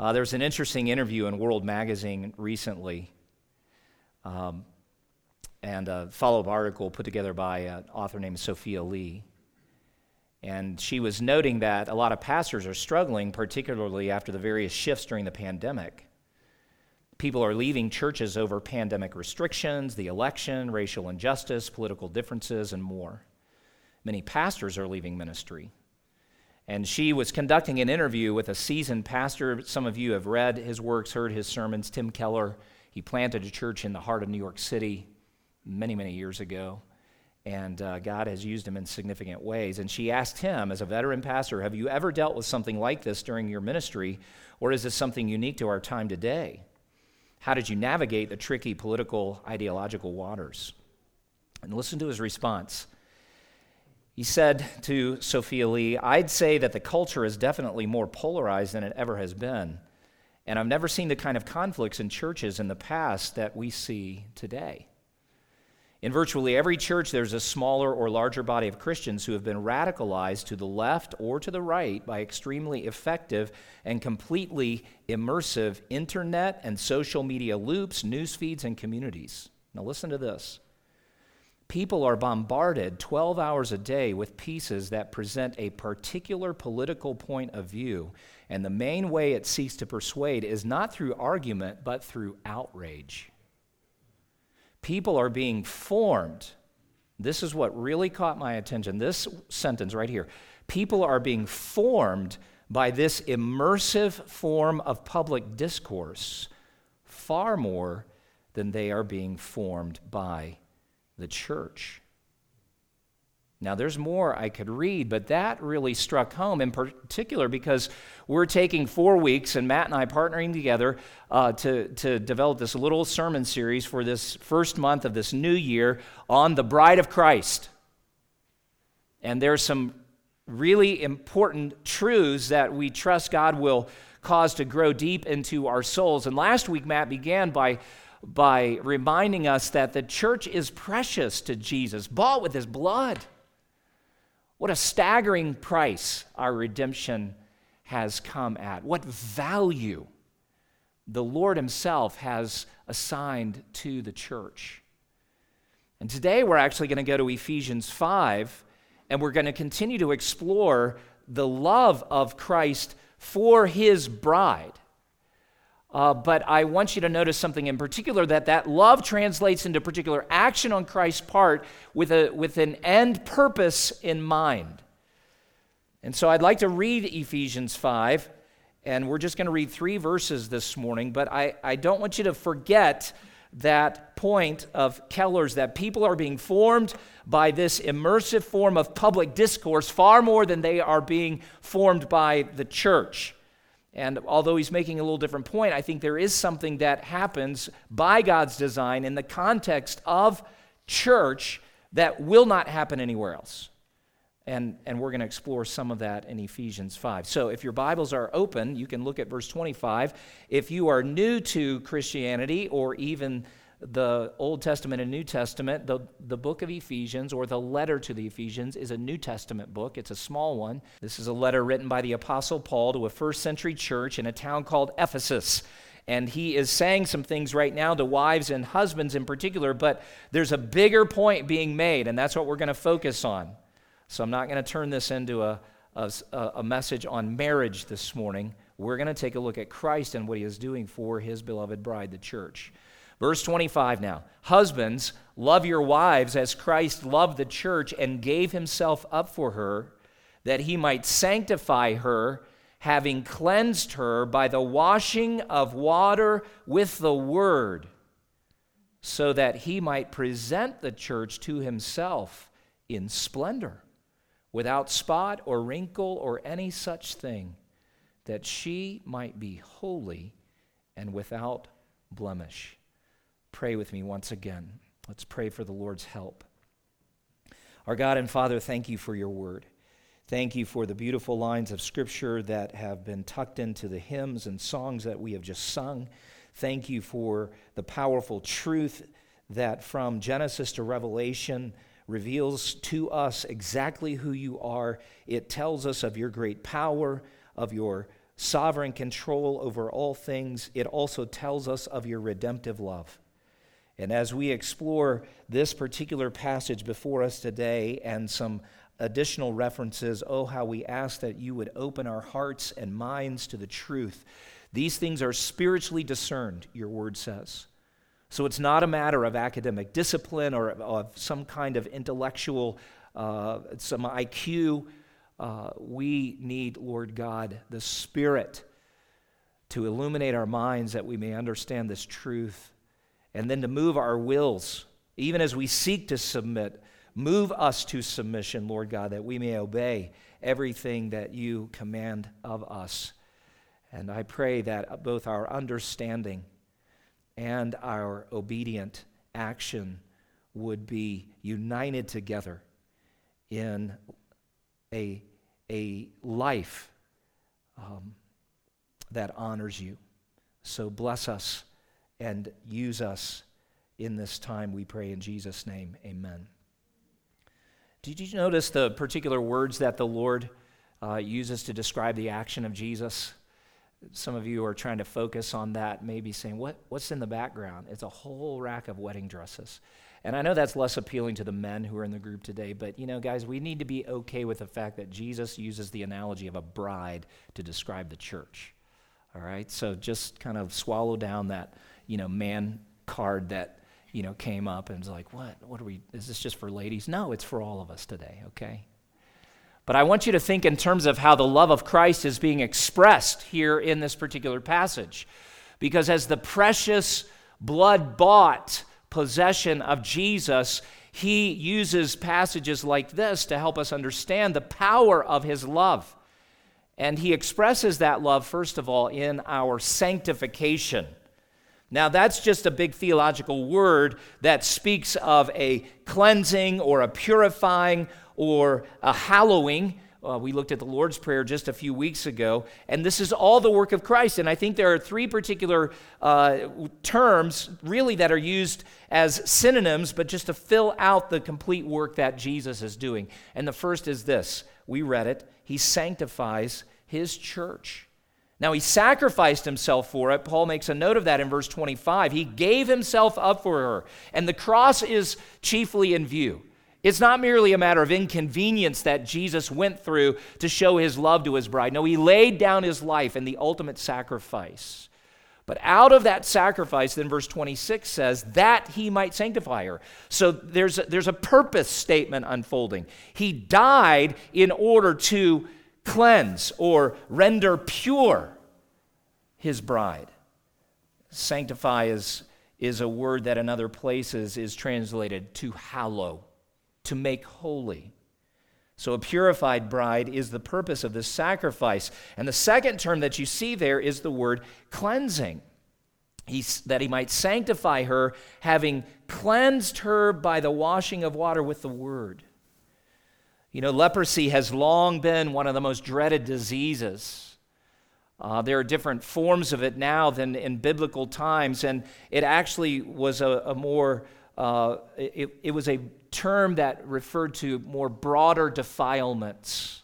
Uh, there was an interesting interview in World Magazine recently, um, and a follow up article put together by an author named Sophia Lee. And she was noting that a lot of pastors are struggling, particularly after the various shifts during the pandemic. People are leaving churches over pandemic restrictions, the election, racial injustice, political differences, and more. Many pastors are leaving ministry. And she was conducting an interview with a seasoned pastor. Some of you have read his works, heard his sermons. Tim Keller, he planted a church in the heart of New York City many, many years ago and uh, God has used him in significant ways. And she asked him, as a veteran pastor, Have you ever dealt with something like this during your ministry, or is this something unique to our time today? How did you navigate the tricky political, ideological waters? And listen to his response. He said to Sophia Lee, I'd say that the culture is definitely more polarized than it ever has been. And I've never seen the kind of conflicts in churches in the past that we see today. In virtually every church, there's a smaller or larger body of Christians who have been radicalized to the left or to the right by extremely effective and completely immersive internet and social media loops, news feeds, and communities. Now, listen to this. People are bombarded 12 hours a day with pieces that present a particular political point of view, and the main way it seeks to persuade is not through argument, but through outrage. People are being formed. This is what really caught my attention. This sentence right here. People are being formed by this immersive form of public discourse far more than they are being formed by the church. Now, there's more I could read, but that really struck home in particular because we're taking four weeks and Matt and I partnering together uh, to, to develop this little sermon series for this first month of this new year on the bride of Christ. And there's some really important truths that we trust God will cause to grow deep into our souls. And last week, Matt began by by reminding us that the church is precious to Jesus, bought with his blood. What a staggering price our redemption has come at. What value the Lord Himself has assigned to the church. And today we're actually going to go to Ephesians 5, and we're going to continue to explore the love of Christ for His bride. Uh, but I want you to notice something in particular that that love translates into particular action on Christ's part with, a, with an end purpose in mind. And so I'd like to read Ephesians 5, and we're just going to read three verses this morning, but I, I don't want you to forget that point of Keller's that people are being formed by this immersive form of public discourse far more than they are being formed by the church. And although he's making a little different point, I think there is something that happens by God's design in the context of church that will not happen anywhere else. And, and we're going to explore some of that in Ephesians 5. So if your Bibles are open, you can look at verse 25. If you are new to Christianity or even the Old Testament and New Testament, the, the book of Ephesians or the letter to the Ephesians is a New Testament book. It's a small one. This is a letter written by the Apostle Paul to a first century church in a town called Ephesus. And he is saying some things right now to wives and husbands in particular, but there's a bigger point being made, and that's what we're going to focus on. So I'm not going to turn this into a, a, a message on marriage this morning. We're going to take a look at Christ and what he is doing for his beloved bride, the church. Verse 25 now. Husbands, love your wives as Christ loved the church and gave himself up for her, that he might sanctify her, having cleansed her by the washing of water with the word, so that he might present the church to himself in splendor, without spot or wrinkle or any such thing, that she might be holy and without blemish. Pray with me once again. Let's pray for the Lord's help. Our God and Father, thank you for your word. Thank you for the beautiful lines of Scripture that have been tucked into the hymns and songs that we have just sung. Thank you for the powerful truth that from Genesis to Revelation reveals to us exactly who you are. It tells us of your great power, of your sovereign control over all things, it also tells us of your redemptive love. And as we explore this particular passage before us today and some additional references, oh, how we ask that you would open our hearts and minds to the truth. These things are spiritually discerned, your word says. So it's not a matter of academic discipline or of some kind of intellectual, uh, some IQ uh, we need, Lord God, the Spirit to illuminate our minds that we may understand this truth, and then to move our wills, even as we seek to submit. Move us to submission, Lord God, that we may obey everything that you command of us. And I pray that both our understanding and our obedient action would be united together in a a life um, that honors you. So bless us and use us in this time, we pray in Jesus' name. Amen. Did you notice the particular words that the Lord uh, uses to describe the action of Jesus? Some of you are trying to focus on that, maybe saying, what, What's in the background? It's a whole rack of wedding dresses. And I know that's less appealing to the men who are in the group today, but you know, guys, we need to be okay with the fact that Jesus uses the analogy of a bride to describe the church. All right? So just kind of swallow down that, you know, man card that, you know, came up and was like, what? What are we, is this just for ladies? No, it's for all of us today, okay? But I want you to think in terms of how the love of Christ is being expressed here in this particular passage. Because as the precious blood bought, possession of Jesus, he uses passages like this to help us understand the power of his love. And he expresses that love, first of all, in our sanctification. Now, that's just a big theological word that speaks of a cleansing or a purifying or a hallowing uh, we looked at the Lord's Prayer just a few weeks ago, and this is all the work of Christ. And I think there are three particular uh, terms, really, that are used as synonyms, but just to fill out the complete work that Jesus is doing. And the first is this we read it He sanctifies His church. Now, he sacrificed himself for it. Paul makes a note of that in verse 25. He gave himself up for her. And the cross is chiefly in view. It's not merely a matter of inconvenience that Jesus went through to show his love to his bride. No, he laid down his life in the ultimate sacrifice. But out of that sacrifice, then verse 26 says, that he might sanctify her. So there's a, there's a purpose statement unfolding. He died in order to cleanse or render pure his bride. Sanctify is, is a word that in other places is translated to hallow to make holy. So, a purified bride is the purpose of this sacrifice. And the second term that you see there is the word cleansing. He, that he might sanctify her, having cleansed her by the washing of water with the word. You know, leprosy has long been one of the most dreaded diseases. Uh, there are different forms of it now than in biblical times, and it actually was a, a more, uh, it, it was a term that referred to more broader defilements.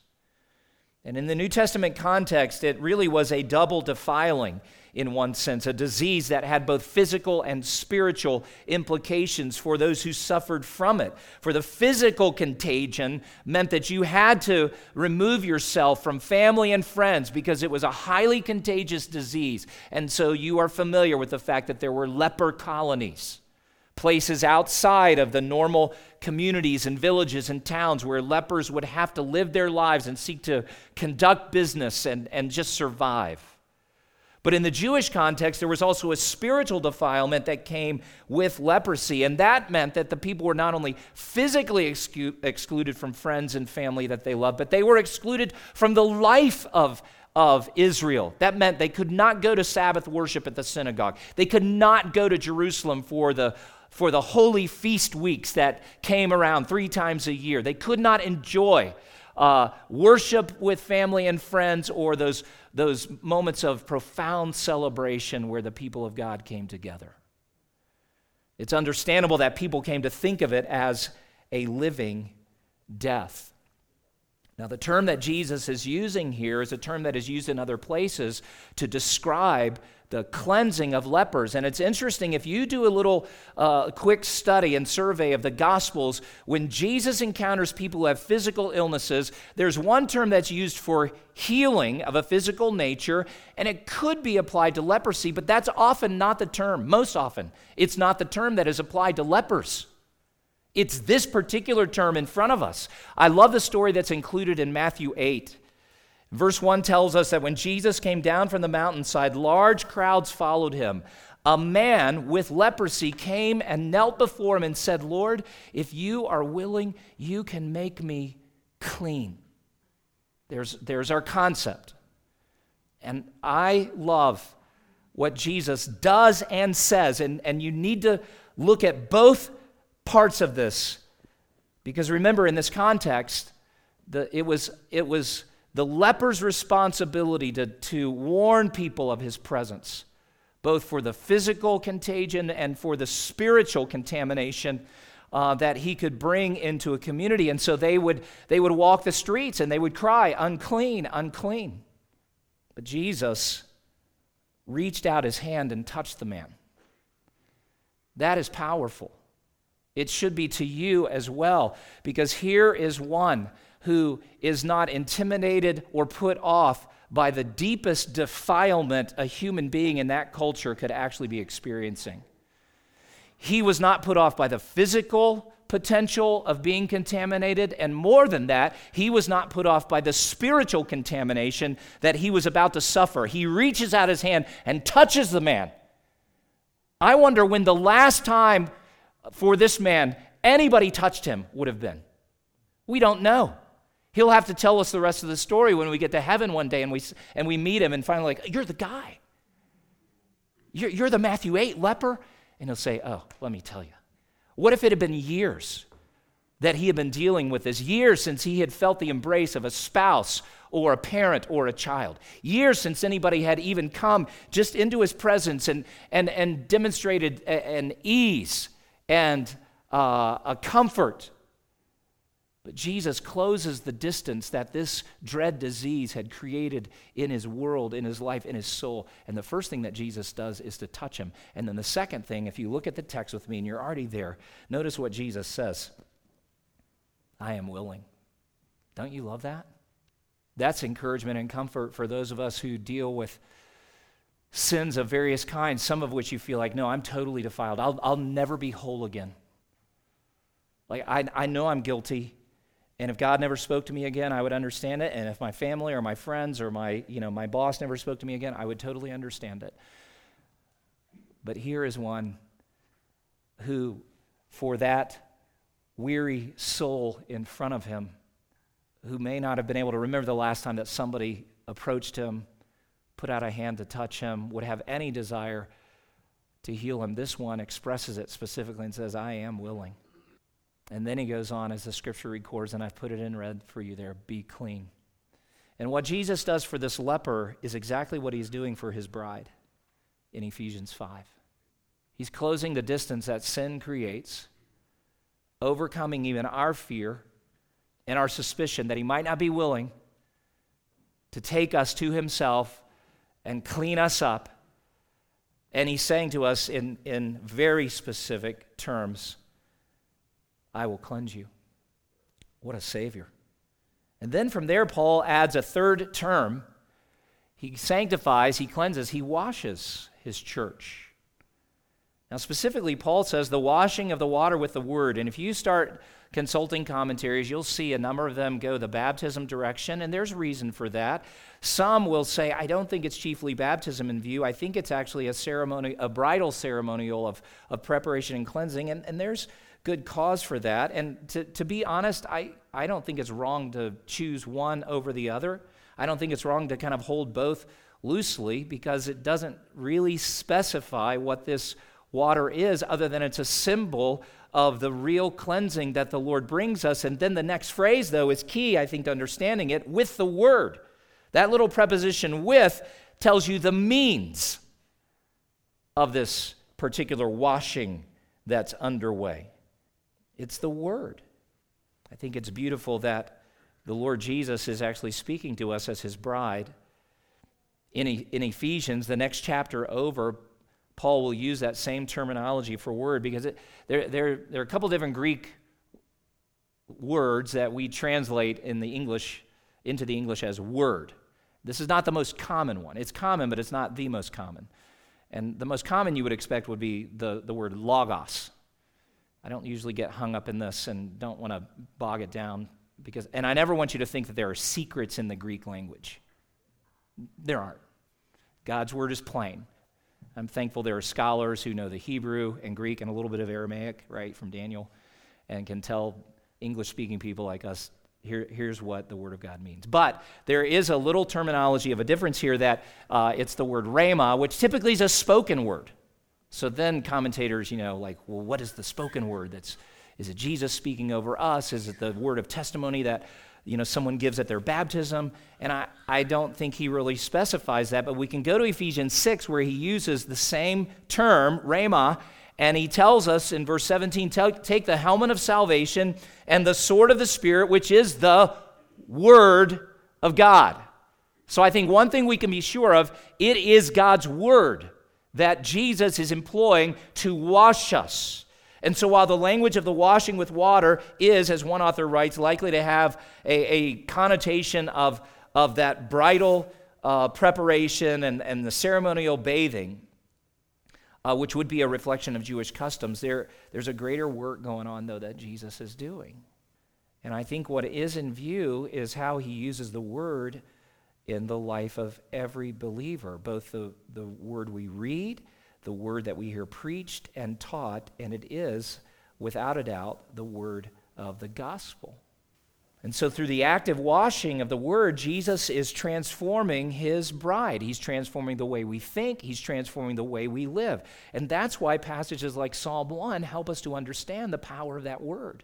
And in the New Testament context, it really was a double defiling in one sense, a disease that had both physical and spiritual implications for those who suffered from it. For the physical contagion meant that you had to remove yourself from family and friends because it was a highly contagious disease. And so you are familiar with the fact that there were leper colonies places outside of the normal communities and villages and towns where lepers would have to live their lives and seek to conduct business and, and just survive. But in the Jewish context, there was also a spiritual defilement that came with leprosy. And that meant that the people were not only physically excu- excluded from friends and family that they loved, but they were excluded from the life of, of Israel. That meant they could not go to Sabbath worship at the synagogue, they could not go to Jerusalem for the for the holy feast weeks that came around three times a year. They could not enjoy uh, worship with family and friends or those, those moments of profound celebration where the people of God came together. It's understandable that people came to think of it as a living death. Now, the term that Jesus is using here is a term that is used in other places to describe the cleansing of lepers. And it's interesting if you do a little uh, quick study and survey of the Gospels, when Jesus encounters people who have physical illnesses, there's one term that's used for healing of a physical nature, and it could be applied to leprosy, but that's often not the term. Most often, it's not the term that is applied to lepers. It's this particular term in front of us. I love the story that's included in Matthew 8. Verse 1 tells us that when Jesus came down from the mountainside, large crowds followed him. A man with leprosy came and knelt before him and said, Lord, if you are willing, you can make me clean. There's, there's our concept. And I love what Jesus does and says. And, and you need to look at both parts of this. Because remember, in this context, the, it, was, it was the leper's responsibility to, to warn people of his presence, both for the physical contagion and for the spiritual contamination. Uh, that he could bring into a community. And so they would, they would walk the streets and they would cry, unclean, unclean. But Jesus reached out his hand and touched the man. That is powerful. It should be to you as well, because here is one who is not intimidated or put off by the deepest defilement a human being in that culture could actually be experiencing. He was not put off by the physical potential of being contaminated, and more than that, he was not put off by the spiritual contamination that he was about to suffer. He reaches out his hand and touches the man. I wonder when the last time for this man anybody touched him would have been. We don't know. He'll have to tell us the rest of the story when we get to heaven one day and we, and we meet him and finally, like, you're the guy. You're, you're the Matthew 8 leper. And he'll say, oh, let me tell you. What if it had been years that he had been dealing with this? Years since he had felt the embrace of a spouse or a parent or a child. Years since anybody had even come just into his presence and, and, and demonstrated an ease and uh, a comfort. But Jesus closes the distance that this dread disease had created in his world, in his life, in his soul. And the first thing that Jesus does is to touch him. And then the second thing, if you look at the text with me and you're already there, notice what Jesus says I am willing. Don't you love that? That's encouragement and comfort for those of us who deal with sins of various kinds, some of which you feel like, no, I'm totally defiled. I'll, I'll never be whole again. Like, I, I know I'm guilty. And if God never spoke to me again, I would understand it. And if my family or my friends or my, you know, my boss never spoke to me again, I would totally understand it. But here is one who, for that weary soul in front of him, who may not have been able to remember the last time that somebody approached him put out a hand to touch him, would have any desire to heal him. This one expresses it specifically and says, I am willing. And then he goes on, as the scripture records, and I've put it in red for you there be clean. And what Jesus does for this leper is exactly what he's doing for his bride in Ephesians 5. He's closing the distance that sin creates, overcoming even our fear and our suspicion that he might not be willing to take us to himself and clean us up. And he's saying to us in, in very specific terms, I will cleanse you. What a Savior. And then from there, Paul adds a third term. He sanctifies, he cleanses, he washes his church. Now, specifically, Paul says the washing of the water with the word. And if you start consulting commentaries, you'll see a number of them go the baptism direction, and there's reason for that. Some will say, I don't think it's chiefly baptism in view. I think it's actually a ceremony, a bridal ceremonial of, of preparation and cleansing, and, and there's good cause for that. And to, to be honest, I, I don't think it's wrong to choose one over the other. I don't think it's wrong to kind of hold both loosely because it doesn't really specify what this water is, other than it's a symbol of the real cleansing that the Lord brings us. And then the next phrase, though, is key, I think, to understanding it with the word. That little preposition with tells you the means of this particular washing that's underway. It's the word. I think it's beautiful that the Lord Jesus is actually speaking to us as his bride. In, in Ephesians, the next chapter over, Paul will use that same terminology for word because it, there, there, there are a couple different Greek words that we translate in the English into the English as word. This is not the most common one. It's common, but it's not the most common. And the most common you would expect would be the, the word logos. I don't usually get hung up in this and don't want to bog it down because and I never want you to think that there are secrets in the Greek language. There aren't. God's word is plain. I'm thankful there are scholars who know the Hebrew and Greek and a little bit of Aramaic, right, from Daniel, and can tell English speaking people like us here, here's what the Word of God means. But there is a little terminology of a difference here that uh, it's the word rhema, which typically is a spoken word. So then commentators, you know, like, well, what is the spoken word? That's is it Jesus speaking over us? Is it the word of testimony that you know someone gives at their baptism? And I, I don't think he really specifies that, but we can go to Ephesians 6 where he uses the same term, rhema, and he tells us in verse 17 take the helmet of salvation and the sword of the Spirit, which is the Word of God. So I think one thing we can be sure of it is God's Word that Jesus is employing to wash us. And so, while the language of the washing with water is, as one author writes, likely to have a, a connotation of, of that bridal uh, preparation and, and the ceremonial bathing, uh, which would be a reflection of Jewish customs, there, there's a greater work going on, though, that Jesus is doing. And I think what is in view is how he uses the word in the life of every believer, both the, the word we read, the word that we hear preached and taught, and it is, without a doubt, the word of the gospel. And so, through the active washing of the Word, Jesus is transforming His bride. He's transforming the way we think, He's transforming the way we live. And that's why passages like Psalm 1 help us to understand the power of that Word.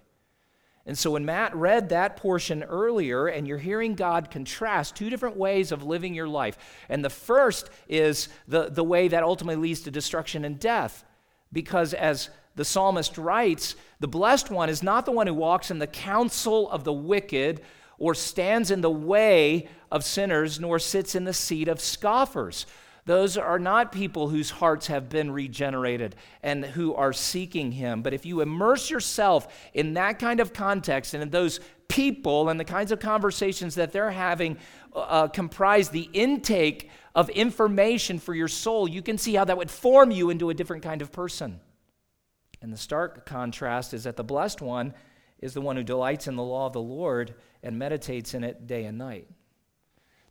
And so, when Matt read that portion earlier, and you're hearing God contrast two different ways of living your life, and the first is the, the way that ultimately leads to destruction and death. Because as the psalmist writes, the blessed one is not the one who walks in the counsel of the wicked or stands in the way of sinners, nor sits in the seat of scoffers. Those are not people whose hearts have been regenerated and who are seeking Him. But if you immerse yourself in that kind of context and in those people and the kinds of conversations that they're having uh, comprise the intake of information for your soul, you can see how that would form you into a different kind of person. And the stark contrast is that the blessed one is the one who delights in the law of the Lord and meditates in it day and night.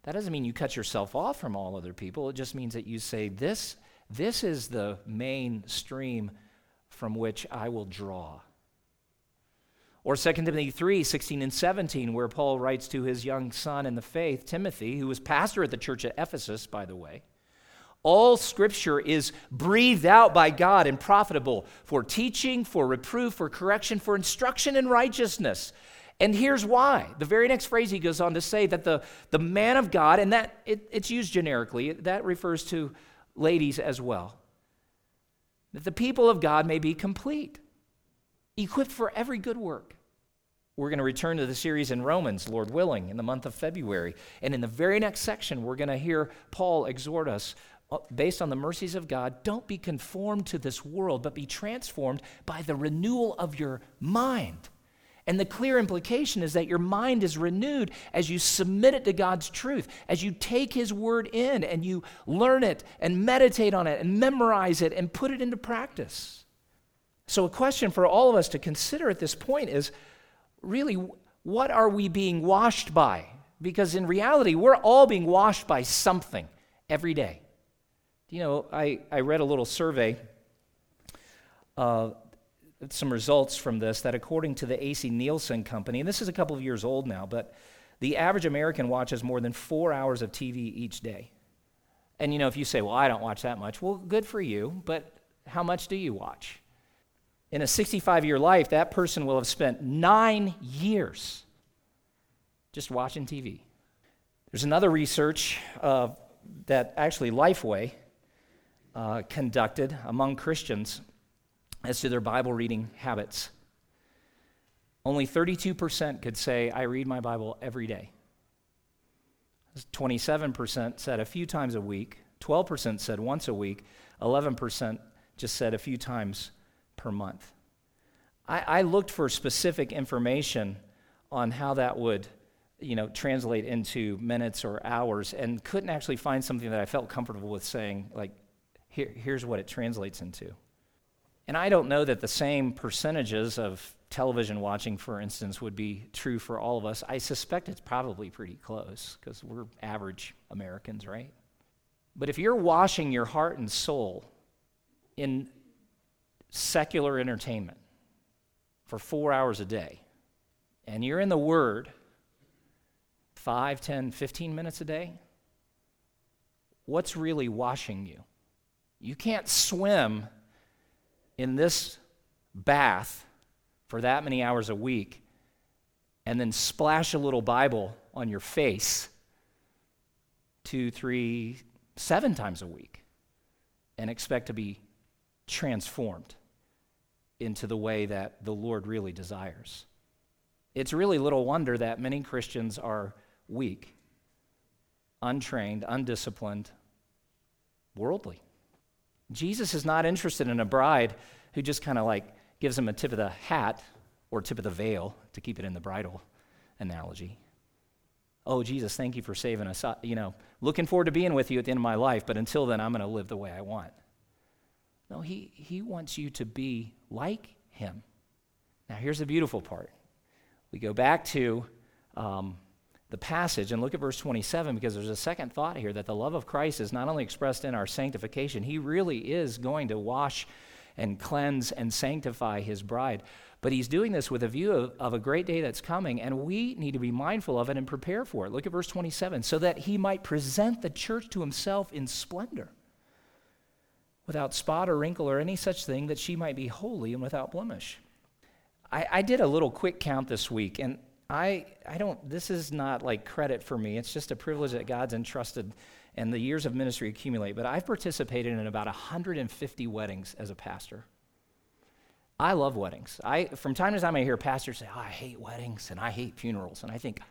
That doesn't mean you cut yourself off from all other people. It just means that you say, This, this is the main stream from which I will draw. Or 2 Timothy 3 16 and 17, where Paul writes to his young son in the faith, Timothy, who was pastor at the church at Ephesus, by the way. All scripture is breathed out by God and profitable for teaching, for reproof, for correction, for instruction in righteousness. And here's why. The very next phrase he goes on to say that the, the man of God, and that it, it's used generically, that refers to ladies as well, that the people of God may be complete, equipped for every good work. We're going to return to the series in Romans, Lord willing, in the month of February. And in the very next section, we're going to hear Paul exhort us uh, based on the mercies of God, don't be conformed to this world, but be transformed by the renewal of your mind. And the clear implication is that your mind is renewed as you submit it to God's truth, as you take His word in and you learn it and meditate on it and memorize it and put it into practice. So, a question for all of us to consider at this point is really, what are we being washed by? Because in reality, we're all being washed by something every day. You know, I, I read a little survey, uh, some results from this, that according to the AC Nielsen Company, and this is a couple of years old now, but the average American watches more than four hours of TV each day. And you know, if you say, well, I don't watch that much, well, good for you, but how much do you watch? In a 65 year life, that person will have spent nine years just watching TV. There's another research uh, that actually Lifeway uh, conducted among Christians as to their Bible reading habits. Only 32% could say, I read my Bible every day. 27% said a few times a week. 12% said once a week. 11% just said a few times per month. I, I looked for specific information on how that would you know, translate into minutes or hours and couldn't actually find something that I felt comfortable with saying, like, Here, here's what it translates into. And I don't know that the same percentages of television watching, for instance, would be true for all of us. I suspect it's probably pretty close because we're average Americans, right? But if you're washing your heart and soul in secular entertainment for four hours a day, and you're in the Word 5, 10, 15 minutes a day, what's really washing you? You can't swim in this bath for that many hours a week and then splash a little Bible on your face two, three, seven times a week and expect to be transformed into the way that the Lord really desires. It's really little wonder that many Christians are weak, untrained, undisciplined, worldly. Jesus is not interested in a bride who just kind of like gives him a tip of the hat or tip of the veil to keep it in the bridal analogy. Oh, Jesus, thank you for saving us. You know, looking forward to being with you at the end of my life, but until then, I'm going to live the way I want. No, he, he wants you to be like him. Now, here's the beautiful part. We go back to um, the passage and look at verse 27 because there's a second thought here that the love of Christ is not only expressed in our sanctification, he really is going to wash and cleanse and sanctify his bride. But he's doing this with a view of, of, a great day that's coming, and we need to be mindful of it and prepare for it. Look at verse 27 so that he might present the church to himself in splendor, without spot or wrinkle or any such thing, that she might be holy and without blemish. I, I did a little quick count this week, and I, I don't, this is not like credit for me. It's just a privilege that God's entrusted and the years of ministry accumulate. But I've participated in about 150 weddings as a pastor. I love weddings. I, from time to time, I hear pastors say, oh, I hate weddings and I hate funerals. And I think,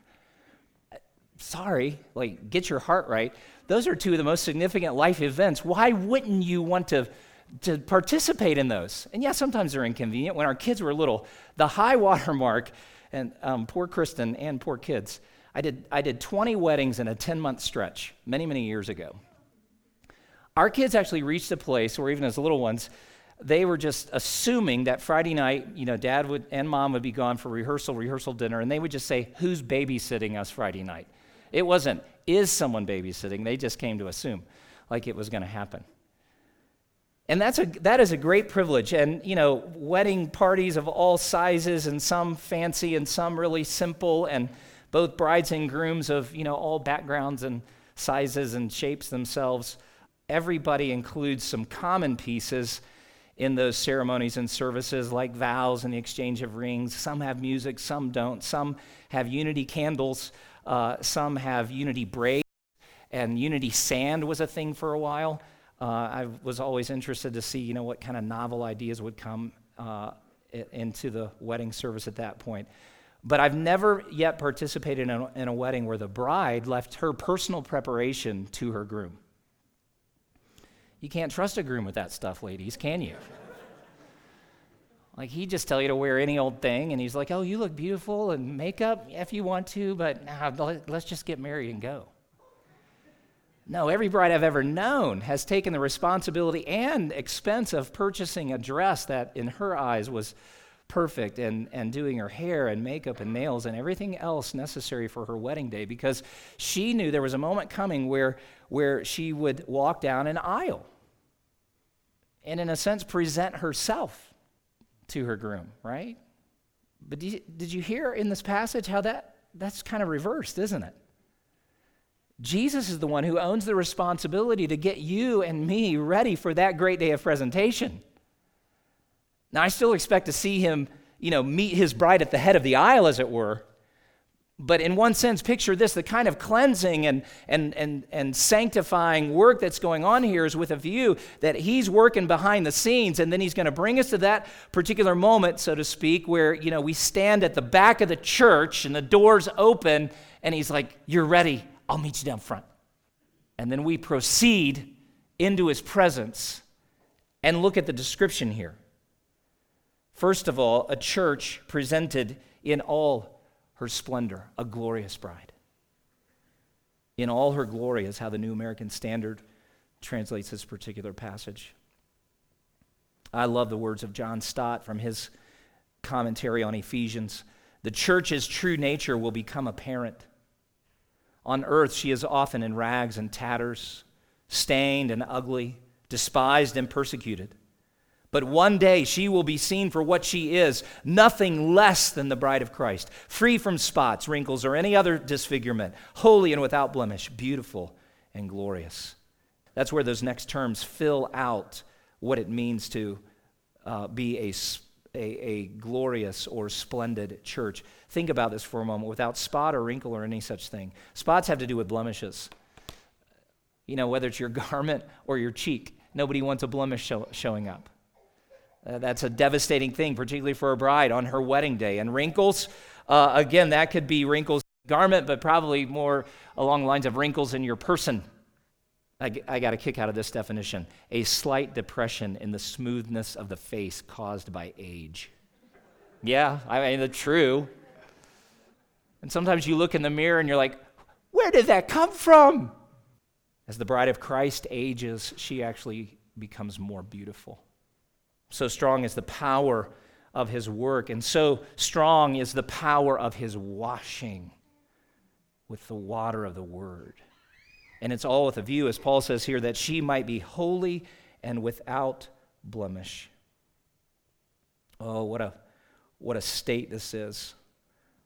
sorry, like, get your heart right. Those are two of the most significant life events. Why wouldn't you want to? to participate in those. And yeah, sometimes they're inconvenient. When our kids were little, the high water mark and um, poor Kristen and poor kids. I did, I did 20 weddings in a 10 month stretch many, many years ago. Our kids actually reached a place where, even as little ones, they were just assuming that Friday night, you know, dad would and mom would be gone for rehearsal, rehearsal dinner, and they would just say, Who's babysitting us Friday night? It wasn't, Is someone babysitting? They just came to assume like it was going to happen. And that's a, that is a great privilege. And, you know, wedding parties of all sizes and some fancy and some really simple, and both brides and grooms of, you know, all backgrounds and sizes and shapes themselves. Everybody includes some common pieces in those ceremonies and services, like vows and the exchange of rings. Some have music, some don't. Some have unity candles, uh, some have unity braids, and unity sand was a thing for a while. Uh, I was always interested to see, you know, what kind of novel ideas would come uh, into the wedding service at that point. But I've never yet participated in a, in a wedding where the bride left her personal preparation to her groom. You can't trust a groom with that stuff, ladies, can you? like, he just tell you to wear any old thing, and he's like, oh, you look beautiful, and makeup if you want to, but nah, let's just get married and go. No, every bride I've ever known has taken the responsibility and expense of purchasing a dress that, in her eyes, was perfect and, and doing her hair and makeup and nails and everything else necessary for her wedding day because she knew there was a moment coming where, where she would walk down an aisle and, in a sense, present herself to her groom, right? But did you, did you hear in this passage how that, that's kind of reversed, isn't it? Jesus is the one who owns the responsibility to get you and me ready for that great day of presentation. Now, I still expect to see him, you know, meet his bride at the head of the aisle, as it were. But in one sense, picture this the kind of cleansing and, and, and, and sanctifying work that's going on here is with a view that he's working behind the scenes, and then he's going to bring us to that particular moment, so to speak, where you know we stand at the back of the church and the doors open, and he's like, You're ready, I'll meet you down front. And then we proceed into his presence and look at the description here. First of all, a church presented in all her splendor, a glorious bride. In all her glory is how the New American Standard translates this particular passage. I love the words of John Stott from his commentary on Ephesians. The church's true nature will become apparent. On earth, she is often in rags and tatters, stained and ugly, despised and persecuted. But one day she will be seen for what she is, nothing less than the bride of Christ, free from spots, wrinkles, or any other disfigurement, holy and without blemish, beautiful and glorious. That's where those next terms fill out what it means to uh, be a, a, a glorious or splendid church. Think about this for a moment without spot or wrinkle or any such thing. Spots have to do with blemishes. You know, whether it's your garment or your cheek, nobody wants a blemish show, showing up. Uh, that's a devastating thing, particularly for a bride on her wedding day. And wrinkles, uh, again, that could be wrinkles in garment, but probably more along the lines of wrinkles in your person. I, I got a kick out of this definition a slight depression in the smoothness of the face caused by age. Yeah, I mean, it's true. And sometimes you look in the mirror and you're like, where did that come from? As the bride of Christ ages, she actually becomes more beautiful. So strong is the power of his work, and so strong is the power of his washing with the water of the word. And it's all with a view, as Paul says here, that she might be holy and without blemish. Oh, what a, what a state this is.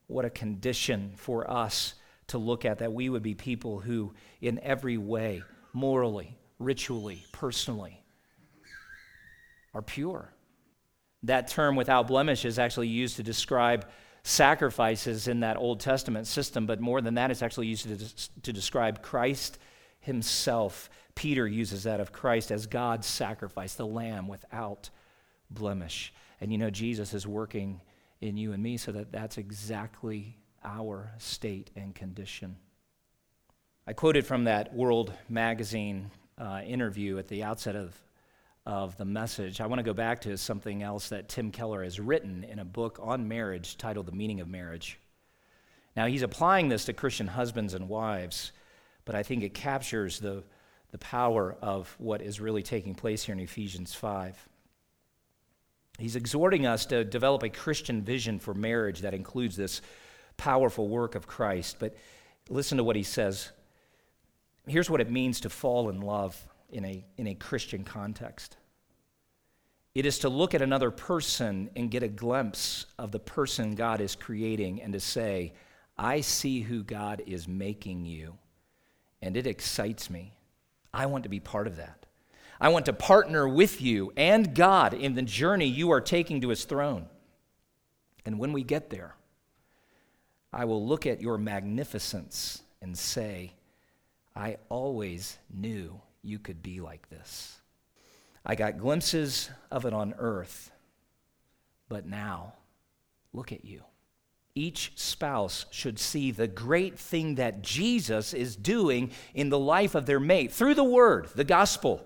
What a condition for us to look at that we would be people who, in every way, morally, ritually, personally, are pure. That term without blemish is actually used to describe sacrifices in that Old Testament system, but more than that, it's actually used to, to describe Christ himself. Peter uses that of Christ as God's sacrifice, the lamb without blemish. And you know, Jesus is working in you and me so that that's exactly our state and condition. I quoted from that World Magazine uh, interview at the outset of of the message, I want to go back to something else that Tim Keller has written in a book on marriage titled The Meaning of Marriage. Now, he's applying this to Christian husbands and wives, but I think it captures the, the power of what is really taking place here in Ephesians 5. He's exhorting us to develop a Christian vision for marriage that includes this powerful work of Christ. But listen to what he says. Here's what it means to fall in love in a, in a Christian context. It is to look at another person and get a glimpse of the person God is creating and to say, I see who God is making you, and it excites me. I want to be part of that. I want to partner with you and God in the journey you are taking to his throne. And when we get there, I will look at your magnificence and say, I always knew you could be like this. I got glimpses of it on earth, but now, look at you. Each spouse should see the great thing that Jesus is doing in the life of their mate through the word, the gospel.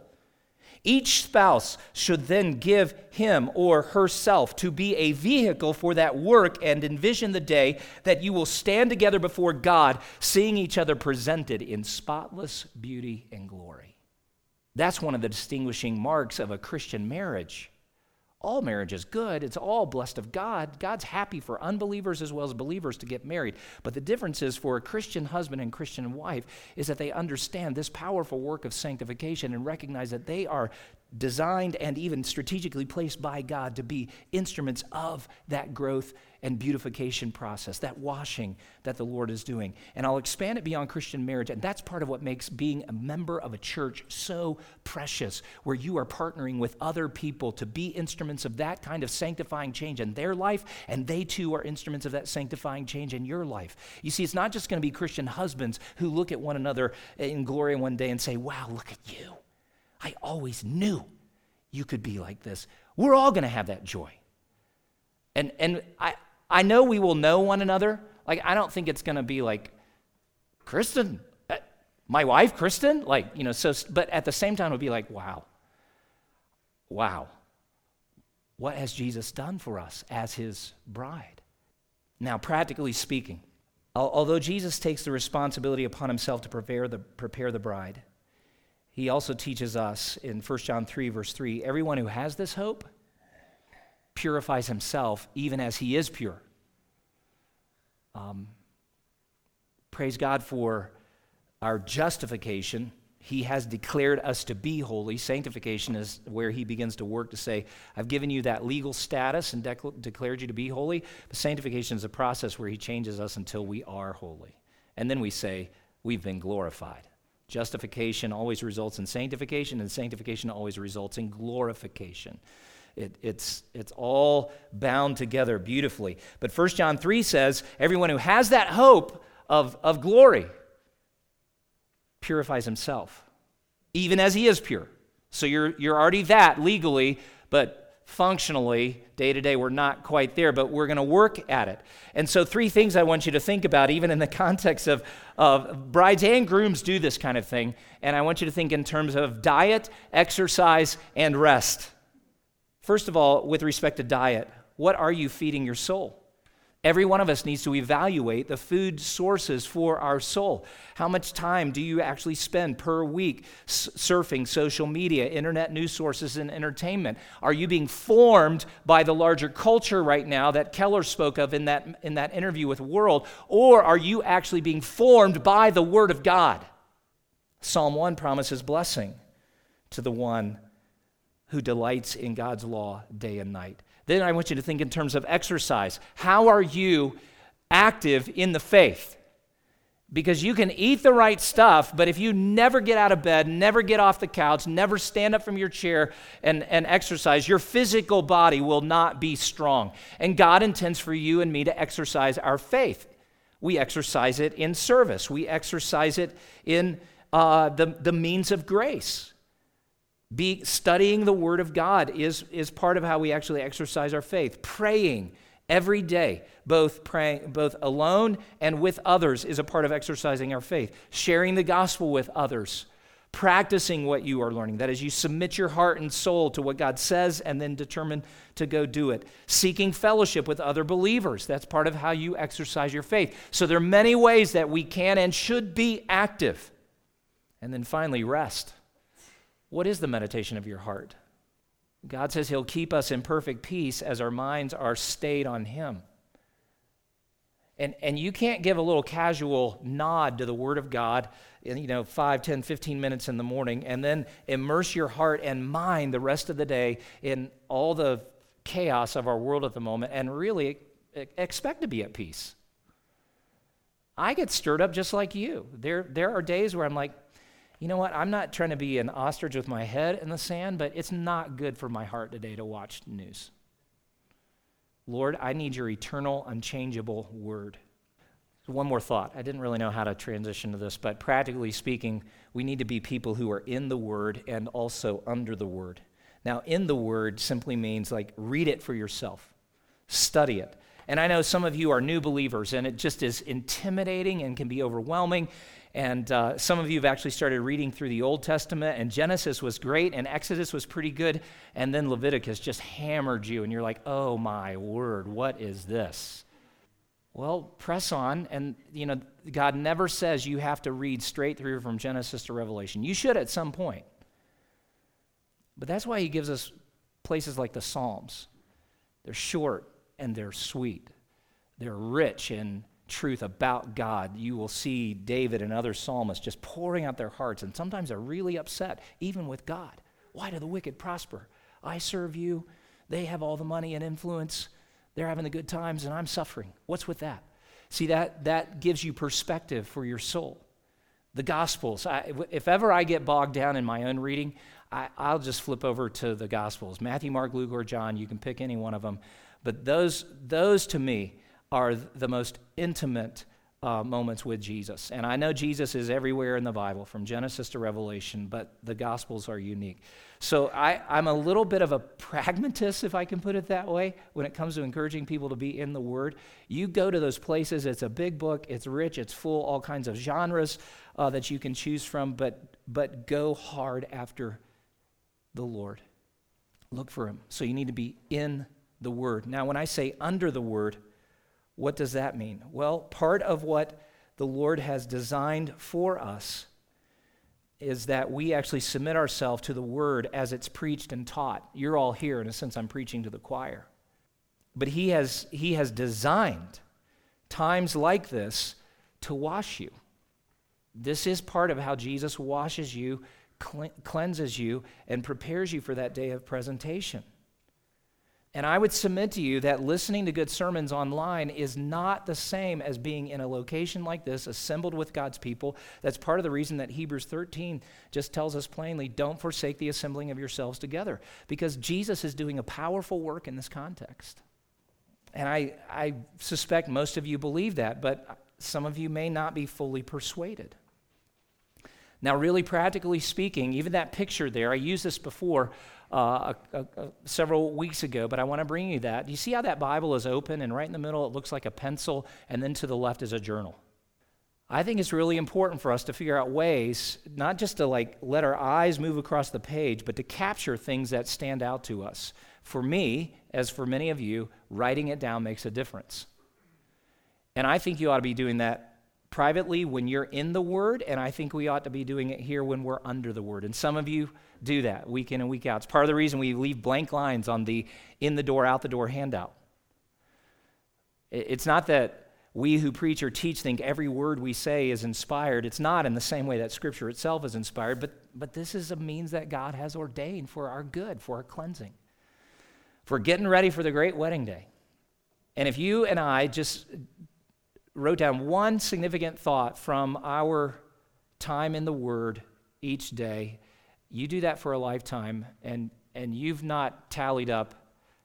Each spouse should then give him or herself to be a vehicle for that work and envision the day that you will stand together before God, seeing each other presented in spotless beauty and glory. That's one of the distinguishing marks of a Christian marriage. All marriage is good. It's all blessed of God. God's happy for unbelievers as well as believers to get married. But the difference is for a Christian husband and Christian wife is that they understand this powerful work of sanctification and recognize that they are designed and even strategically placed by God to be instruments of that growth and beautification process, that washing that the Lord is doing. And I'll expand it beyond Christian marriage. And that's part of what makes being a member of a church so precious, where you are partnering with other people to be instruments of that kind of sanctifying change in their life, and they too are instruments of that sanctifying change in your life. You see, it's not just going to be Christian husbands who look at one another in glory one day and say, Wow, look at you. I always knew you could be like this. We're all going to have that joy. And, and I, I know we will know one another. Like, I don't think it's going to be like, Kristen, uh, my wife, Kristen? Like, you know, so, but at the same time, it'll be like, wow, wow. What has Jesus done for us as his bride? Now, practically speaking, although Jesus takes the responsibility upon himself to prepare the, prepare the bride, he also teaches us in 1 John 3, verse 3 everyone who has this hope purifies himself even as he is pure. Um, praise God for our justification. He has declared us to be holy. Sanctification is where he begins to work to say, I've given you that legal status and declared you to be holy. But sanctification is a process where he changes us until we are holy. And then we say, We've been glorified. Justification always results in sanctification, and sanctification always results in glorification. It, it's, it's all bound together beautifully. But 1 John 3 says, everyone who has that hope of, of glory purifies himself, even as he is pure. So you're, you're already that legally, but functionally, day to day, we're not quite there, but we're going to work at it. And so, three things I want you to think about, even in the context of, of brides and grooms do this kind of thing. And I want you to think in terms of diet, exercise, and rest. First of all, with respect to diet, what are you feeding your soul? Every one of us needs to evaluate the food sources for our soul. How much time do you actually spend per week surfing social media, internet news sources, and entertainment? Are you being formed by the larger culture right now that Keller spoke of in that, in that interview with World? Or are you actually being formed by the Word of God? Psalm 1 promises blessing to the one who delights in God's law day and night. Then I want you to think in terms of exercise. How are you active in the faith? Because you can eat the right stuff, but if you never get out of bed, never get off the couch, never stand up from your chair and, and exercise, your physical body will not be strong. And God intends for you and me to exercise our faith. We exercise it in service, we exercise it in uh, the, the means of grace. Be, studying the Word of God is, is part of how we actually exercise our faith. Praying every day, both praying, both alone and with others, is a part of exercising our faith. Sharing the gospel with others, practicing what you are learning. That is, you submit your heart and soul to what God says and then determine to go do it. Seeking fellowship with other believers. That's part of how you exercise your faith. So there are many ways that we can and should be active. And then finally, rest. What is the meditation of your heart? God says He'll keep us in perfect peace as our minds are stayed on Him. And, and you can't give a little casual nod to the Word of God in, you know, 5, 10, 15 minutes in the morning and then immerse your heart and mind the rest of the day in all the chaos of our world at the moment and really expect to be at peace. I get stirred up just like you. There, there are days where I'm like, you know what? I'm not trying to be an ostrich with my head in the sand, but it's not good for my heart today to watch news. Lord, I need your eternal, unchangeable word. One more thought. I didn't really know how to transition to this, but practically speaking, we need to be people who are in the word and also under the word. Now, in the word simply means like read it for yourself, study it. And I know some of you are new believers, and it just is intimidating and can be overwhelming. And uh, some of you have actually started reading through the Old Testament, and Genesis was great, and Exodus was pretty good, and then Leviticus just hammered you, and you're like, oh my word, what is this? Well, press on, and you know, God never says you have to read straight through from Genesis to Revelation. You should at some point. But that's why He gives us places like the Psalms. They're short and they're sweet, they're rich in truth about God, you will see David and other psalmists just pouring out their hearts, and sometimes they're really upset, even with God. Why do the wicked prosper? I serve you. They have all the money and influence. They're having the good times, and I'm suffering. What's with that? See, that, that gives you perspective for your soul. The Gospels, I, if ever I get bogged down in my own reading, I, I'll just flip over to the Gospels Matthew, Mark, Luke, or John. You can pick any one of them. But those, those to me are the most intimate uh, moments with Jesus. And I know Jesus is everywhere in the Bible, from Genesis to Revelation, but the Gospels are unique. So I, I'm a little bit of a pragmatist, if I can put it that way, when it comes to encouraging people to be in the Word. You go to those places, it's a big book, it's rich, it's full, all kinds of genres uh, that you can choose from, but, but go hard after the Lord. Look for Him. So you need to be in the Word. Now, when I say under the Word, what does that mean? Well, part of what the Lord has designed for us is that we actually submit ourselves to the Word as it's preached and taught. You're all here, in a sense, I'm preaching to the choir. But He has, he has designed times like this to wash you. This is part of how Jesus washes you, cleanses you, and prepares you for that day of presentation. And I would submit to you that listening to good sermons online is not the same as being in a location like this, assembled with God's people. That's part of the reason that Hebrews 13 just tells us plainly don't forsake the assembling of yourselves together, because Jesus is doing a powerful work in this context. And I, I suspect most of you believe that, but some of you may not be fully persuaded. Now, really practically speaking, even that picture there, I used this before uh, a, a, several weeks ago, but I want to bring you that. Do you see how that Bible is open and right in the middle it looks like a pencil, and then to the left is a journal? I think it's really important for us to figure out ways, not just to like let our eyes move across the page, but to capture things that stand out to us. For me, as for many of you, writing it down makes a difference. And I think you ought to be doing that privately when you're in the Word, and I think we ought to be doing it here when we're under the Word. And some of you do that week in and week out. It's part of the reason we leave blank lines on the in the door, out the door handout. It's not that we who preach or teach think every word we say is inspired. It's not in the same way that Scripture itself is inspired, but, but this is a means that God has ordained for our good, for our cleansing, for getting ready for the great wedding day. And if you and I just wrote down one significant thought from our time in the Word each day. You do that for a lifetime, and, and you've not tallied up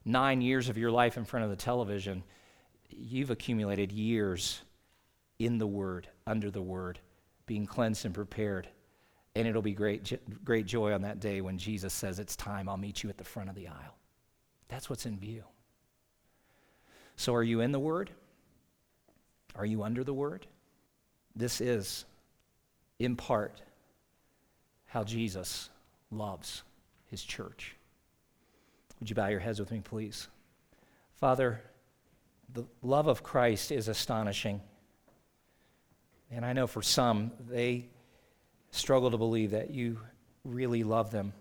nine years of your life in front of the television. You've accumulated years in the Word, under the Word, being cleansed and prepared. And it'll be great, great joy on that day when Jesus says, It's time, I'll meet you at the front of the aisle. That's what's in view. So, are you in the Word? Are you under the word? This is, in part, how Jesus loves his church. Would you bow your heads with me, please? Father, the love of Christ is astonishing. And I know for some, they struggle to believe that you really love them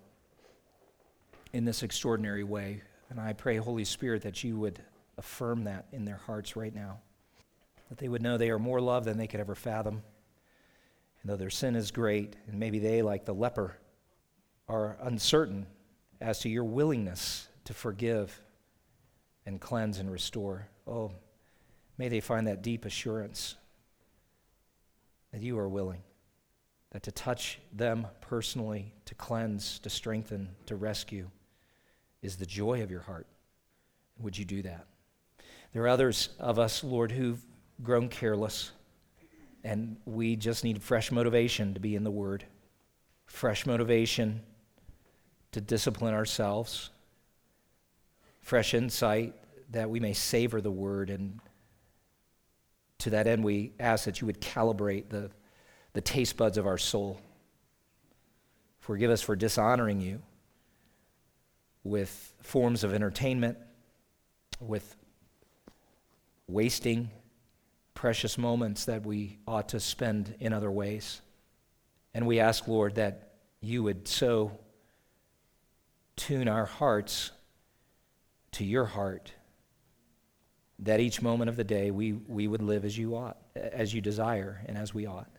in this extraordinary way. And I pray, Holy Spirit, that you would affirm that in their hearts right now that they would know they are more loved than they could ever fathom. And though their sin is great, and maybe they, like the leper, are uncertain as to your willingness to forgive and cleanse and restore, oh, may they find that deep assurance that you are willing, that to touch them personally, to cleanse, to strengthen, to rescue, is the joy of your heart. Would you do that? There are others of us, Lord, who've grown careless, and we just need fresh motivation to be in the Word, fresh motivation to discipline ourselves, fresh insight that we may savor the Word. And to that end, we ask that you would calibrate the, the taste buds of our soul. Forgive us for dishonoring you with forms of entertainment, with wasting precious moments that we ought to spend in other ways. And we ask, Lord, that you would so tune our hearts to your heart that each moment of the day we, we would live as you ought, as you desire, and as we ought.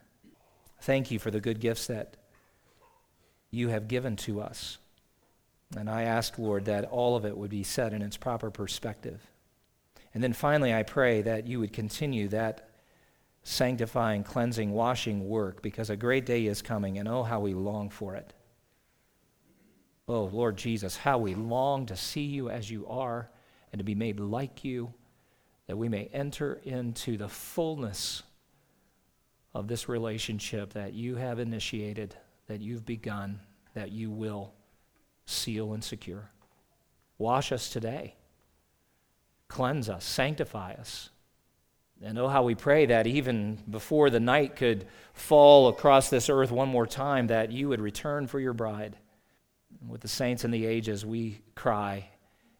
Thank you for the good gifts that you have given to us. And I ask, Lord, that all of it would be set in its proper perspective. And then finally, I pray that you would continue that sanctifying, cleansing, washing work because a great day is coming, and oh, how we long for it. Oh, Lord Jesus, how we long to see you as you are and to be made like you, that we may enter into the fullness of this relationship that you have initiated, that you've begun, that you will seal and secure. Wash us today, cleanse us, sanctify us. And oh, how we pray that even before the night could fall across this earth one more time, that you would return for your bride. With the saints in the ages, we cry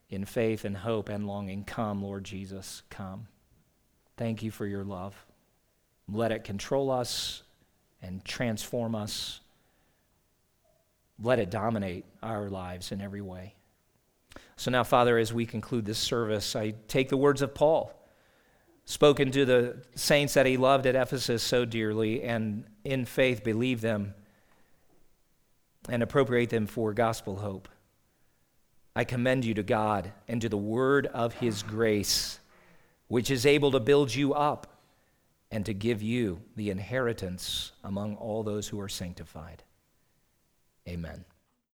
in faith and hope and longing, Come, Lord Jesus, come. Thank you for your love. Let it control us and transform us. Let it dominate our lives in every way. So now, Father, as we conclude this service, I take the words of Paul, spoken to the saints that he loved at Ephesus so dearly, and in faith believe them and appropriate them for gospel hope. I commend you to God and to the word of his grace, which is able to build you up and to give you the inheritance among all those who are sanctified. Amen.